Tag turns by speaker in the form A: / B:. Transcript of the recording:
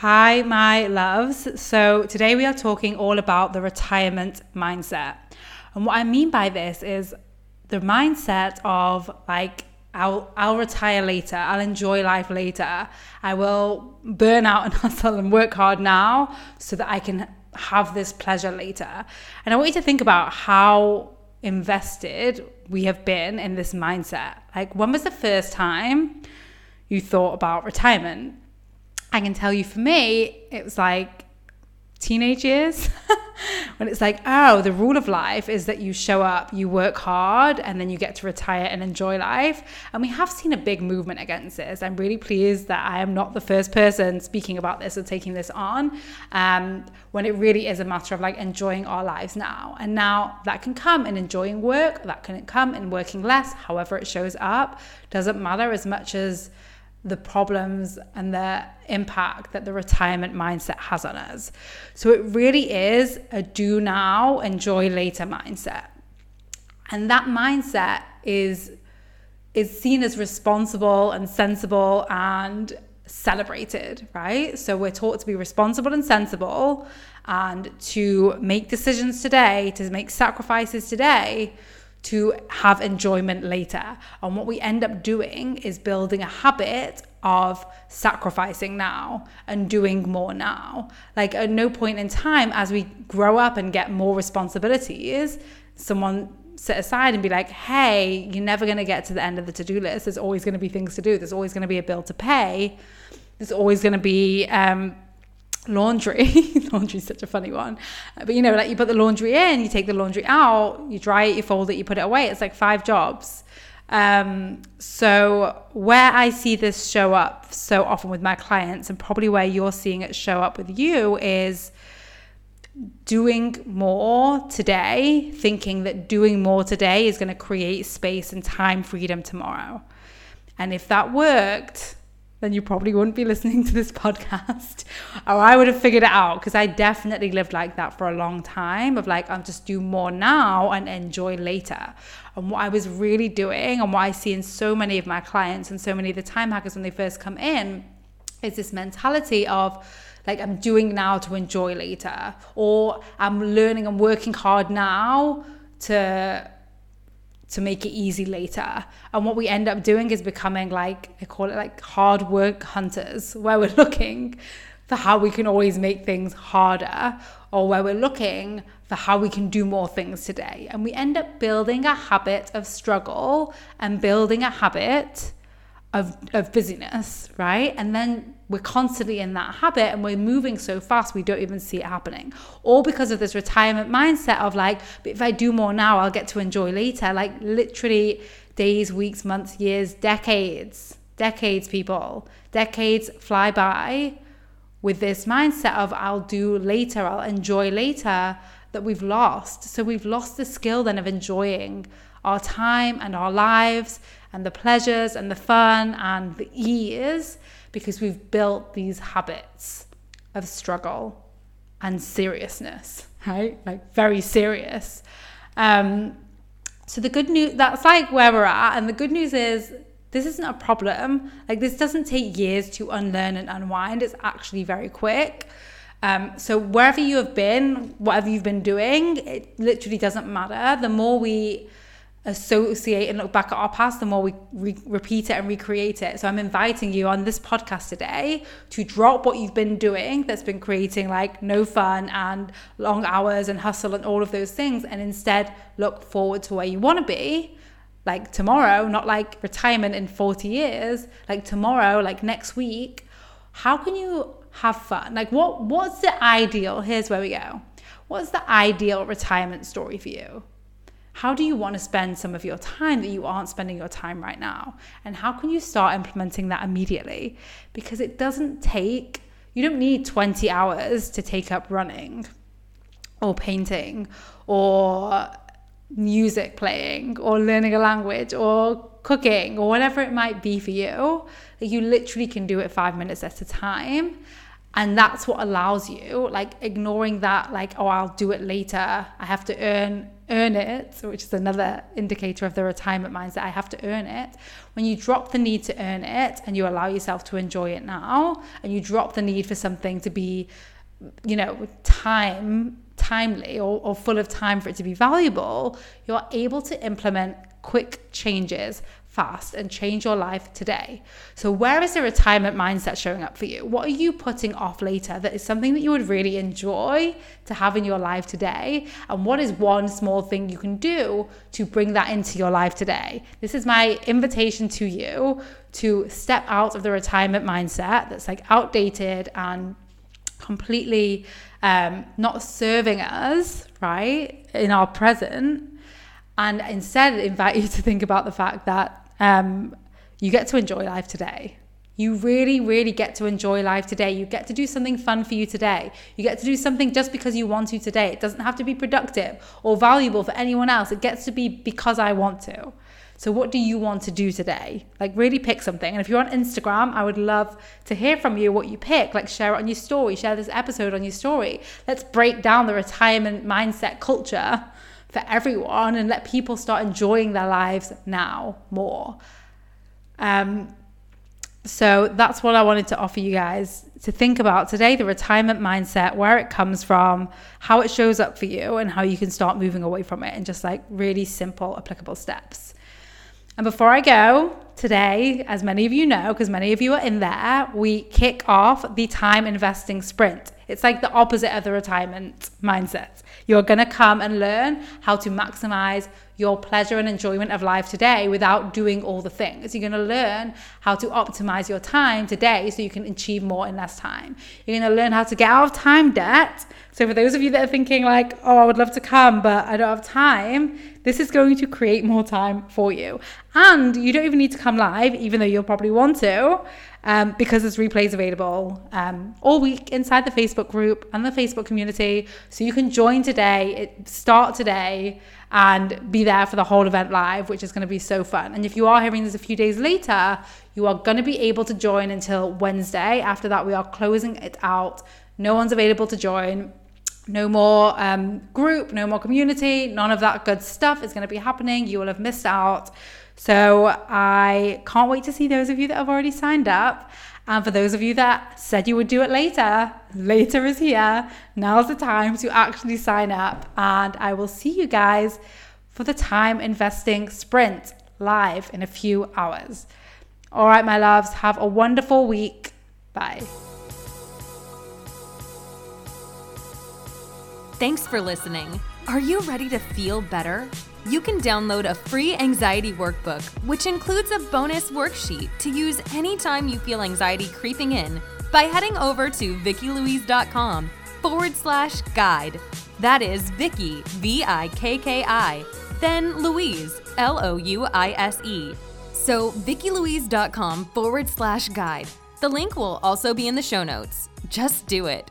A: Hi, my loves. So, today we are talking all about the retirement mindset. And what I mean by this is the mindset of like, I'll, I'll retire later. I'll enjoy life later. I will burn out and hustle and work hard now so that I can have this pleasure later. And I want you to think about how invested we have been in this mindset. Like, when was the first time you thought about retirement? I can tell you for me, it was like teenage years when it's like, oh, the rule of life is that you show up, you work hard, and then you get to retire and enjoy life. And we have seen a big movement against this. I'm really pleased that I am not the first person speaking about this or taking this on um, when it really is a matter of like enjoying our lives now. And now that can come in enjoying work, that can come in working less, however it shows up, doesn't matter as much as the problems and the impact that the retirement mindset has on us. So it really is a do now, enjoy later mindset. And that mindset is is seen as responsible and sensible and celebrated, right? So we're taught to be responsible and sensible and to make decisions today, to make sacrifices today to have enjoyment later. And what we end up doing is building a habit of sacrificing now and doing more now. Like, at no point in time, as we grow up and get more responsibilities, someone sit aside and be like, hey, you're never going to get to the end of the to do list. There's always going to be things to do, there's always going to be a bill to pay, there's always going to be, um, laundry. Laundry is such a funny one. But you know like you put the laundry in you take the laundry out you dry it you fold it you put it away. It's like five jobs. Um, so where i see this show up so often with my clients and probably where you're seeing it show up with you is doing more today thinking that doing more today is going to create space and time freedom tomorrow. And if that worked then you probably wouldn't be listening to this podcast. or I would have figured it out because I definitely lived like that for a long time of like, I'll just do more now and enjoy later. And what I was really doing and what I see in so many of my clients and so many of the time hackers when they first come in is this mentality of, like I'm doing now to enjoy later, or I'm learning and working hard now to to make it easy later. And what we end up doing is becoming like, I call it like hard work hunters, where we're looking for how we can always make things harder, or where we're looking for how we can do more things today. And we end up building a habit of struggle and building a habit of, of busyness, right? And then we're constantly in that habit and we're moving so fast we don't even see it happening. All because of this retirement mindset of like if i do more now i'll get to enjoy later. Like literally days weeks months years decades decades people decades fly by with this mindset of i'll do later i'll enjoy later that we've lost. So we've lost the skill then of enjoying our time and our lives and the pleasures and the fun and the ease because we've built these habits of struggle and seriousness, right? Like very serious. Um, so the good news, that's like where we're at. And the good news is this isn't a problem. Like this doesn't take years to unlearn and unwind. It's actually very quick. Um, so wherever you have been, whatever you've been doing, it literally doesn't matter. The more we associate and look back at our past, the more we re- repeat it and recreate it. So I'm inviting you on this podcast today to drop what you've been doing that's been creating like no fun and long hours and hustle and all of those things, and instead look forward to where you want to be. Like tomorrow, not like retirement in 40 years, like tomorrow, like next week. How can you have fun? Like what what's the ideal? Here's where we go. What's the ideal retirement story for you? How do you want to spend some of your time that you aren't spending your time right now? And how can you start implementing that immediately? Because it doesn't take, you don't need 20 hours to take up running or painting or music playing or learning a language or cooking or whatever it might be for you. You literally can do it five minutes at a time. And that's what allows you, like ignoring that, like, oh, I'll do it later. I have to earn earn it, which is another indicator of the retirement mindset. I have to earn it. When you drop the need to earn it and you allow yourself to enjoy it now, and you drop the need for something to be, you know, time timely or, or full of time for it to be valuable, you're able to implement quick changes fast and change your life today. So, where is the retirement mindset showing up for you? What are you putting off later that is something that you would really enjoy to have in your life today? And what is one small thing you can do to bring that into your life today? This is my invitation to you to step out of the retirement mindset that's like outdated and completely um, not serving us, right, in our present. And instead, invite you to think about the fact that um, you get to enjoy life today. You really, really get to enjoy life today. You get to do something fun for you today. You get to do something just because you want to today. It doesn't have to be productive or valuable for anyone else. It gets to be because I want to. So, what do you want to do today? Like, really pick something. And if you're on Instagram, I would love to hear from you what you pick. Like, share it on your story, share this episode on your story. Let's break down the retirement mindset culture for everyone and let people start enjoying their lives now more. Um, so that's what I wanted to offer you guys to think about today the retirement mindset, where it comes from, how it shows up for you, and how you can start moving away from it in just like really simple, applicable steps. And before I go, today, as many of you know, because many of you are in there, we kick off the time investing sprint. It's like the opposite of the retirement mindset. You're going to come and learn how to maximize your pleasure and enjoyment of life today without doing all the things. You're going to learn how to optimize your time today so you can achieve more in less time. You're going to learn how to get out of time debt. So, for those of you that are thinking, like, oh, I would love to come, but I don't have time, this is going to create more time for you. And you don't even need to come live, even though you'll probably want to um, because there's replays available um, all week inside the Facebook group and the Facebook community. So you can join today, it, start today, and be there for the whole event live, which is going to be so fun. And if you are hearing this a few days later, you are going to be able to join until Wednesday. After that, we are closing it out. No one's available to join. No more um, group, no more community, none of that good stuff is going to be happening. You will have missed out. So I can't wait to see those of you that have already signed up. And for those of you that said you would do it later, later is here. Now's the time to actually sign up. And I will see you guys for the time investing sprint live in a few hours. All right, my loves, have a wonderful week. Bye.
B: Thanks for listening. Are you ready to feel better? You can download a free anxiety workbook, which includes a bonus worksheet to use anytime you feel anxiety creeping in by heading over to VikkiLouise.com forward slash guide. That is Vikki, V I K K I, then Louise, L O U I S E. So, VikkiLouise.com forward slash guide. The link will also be in the show notes. Just do it.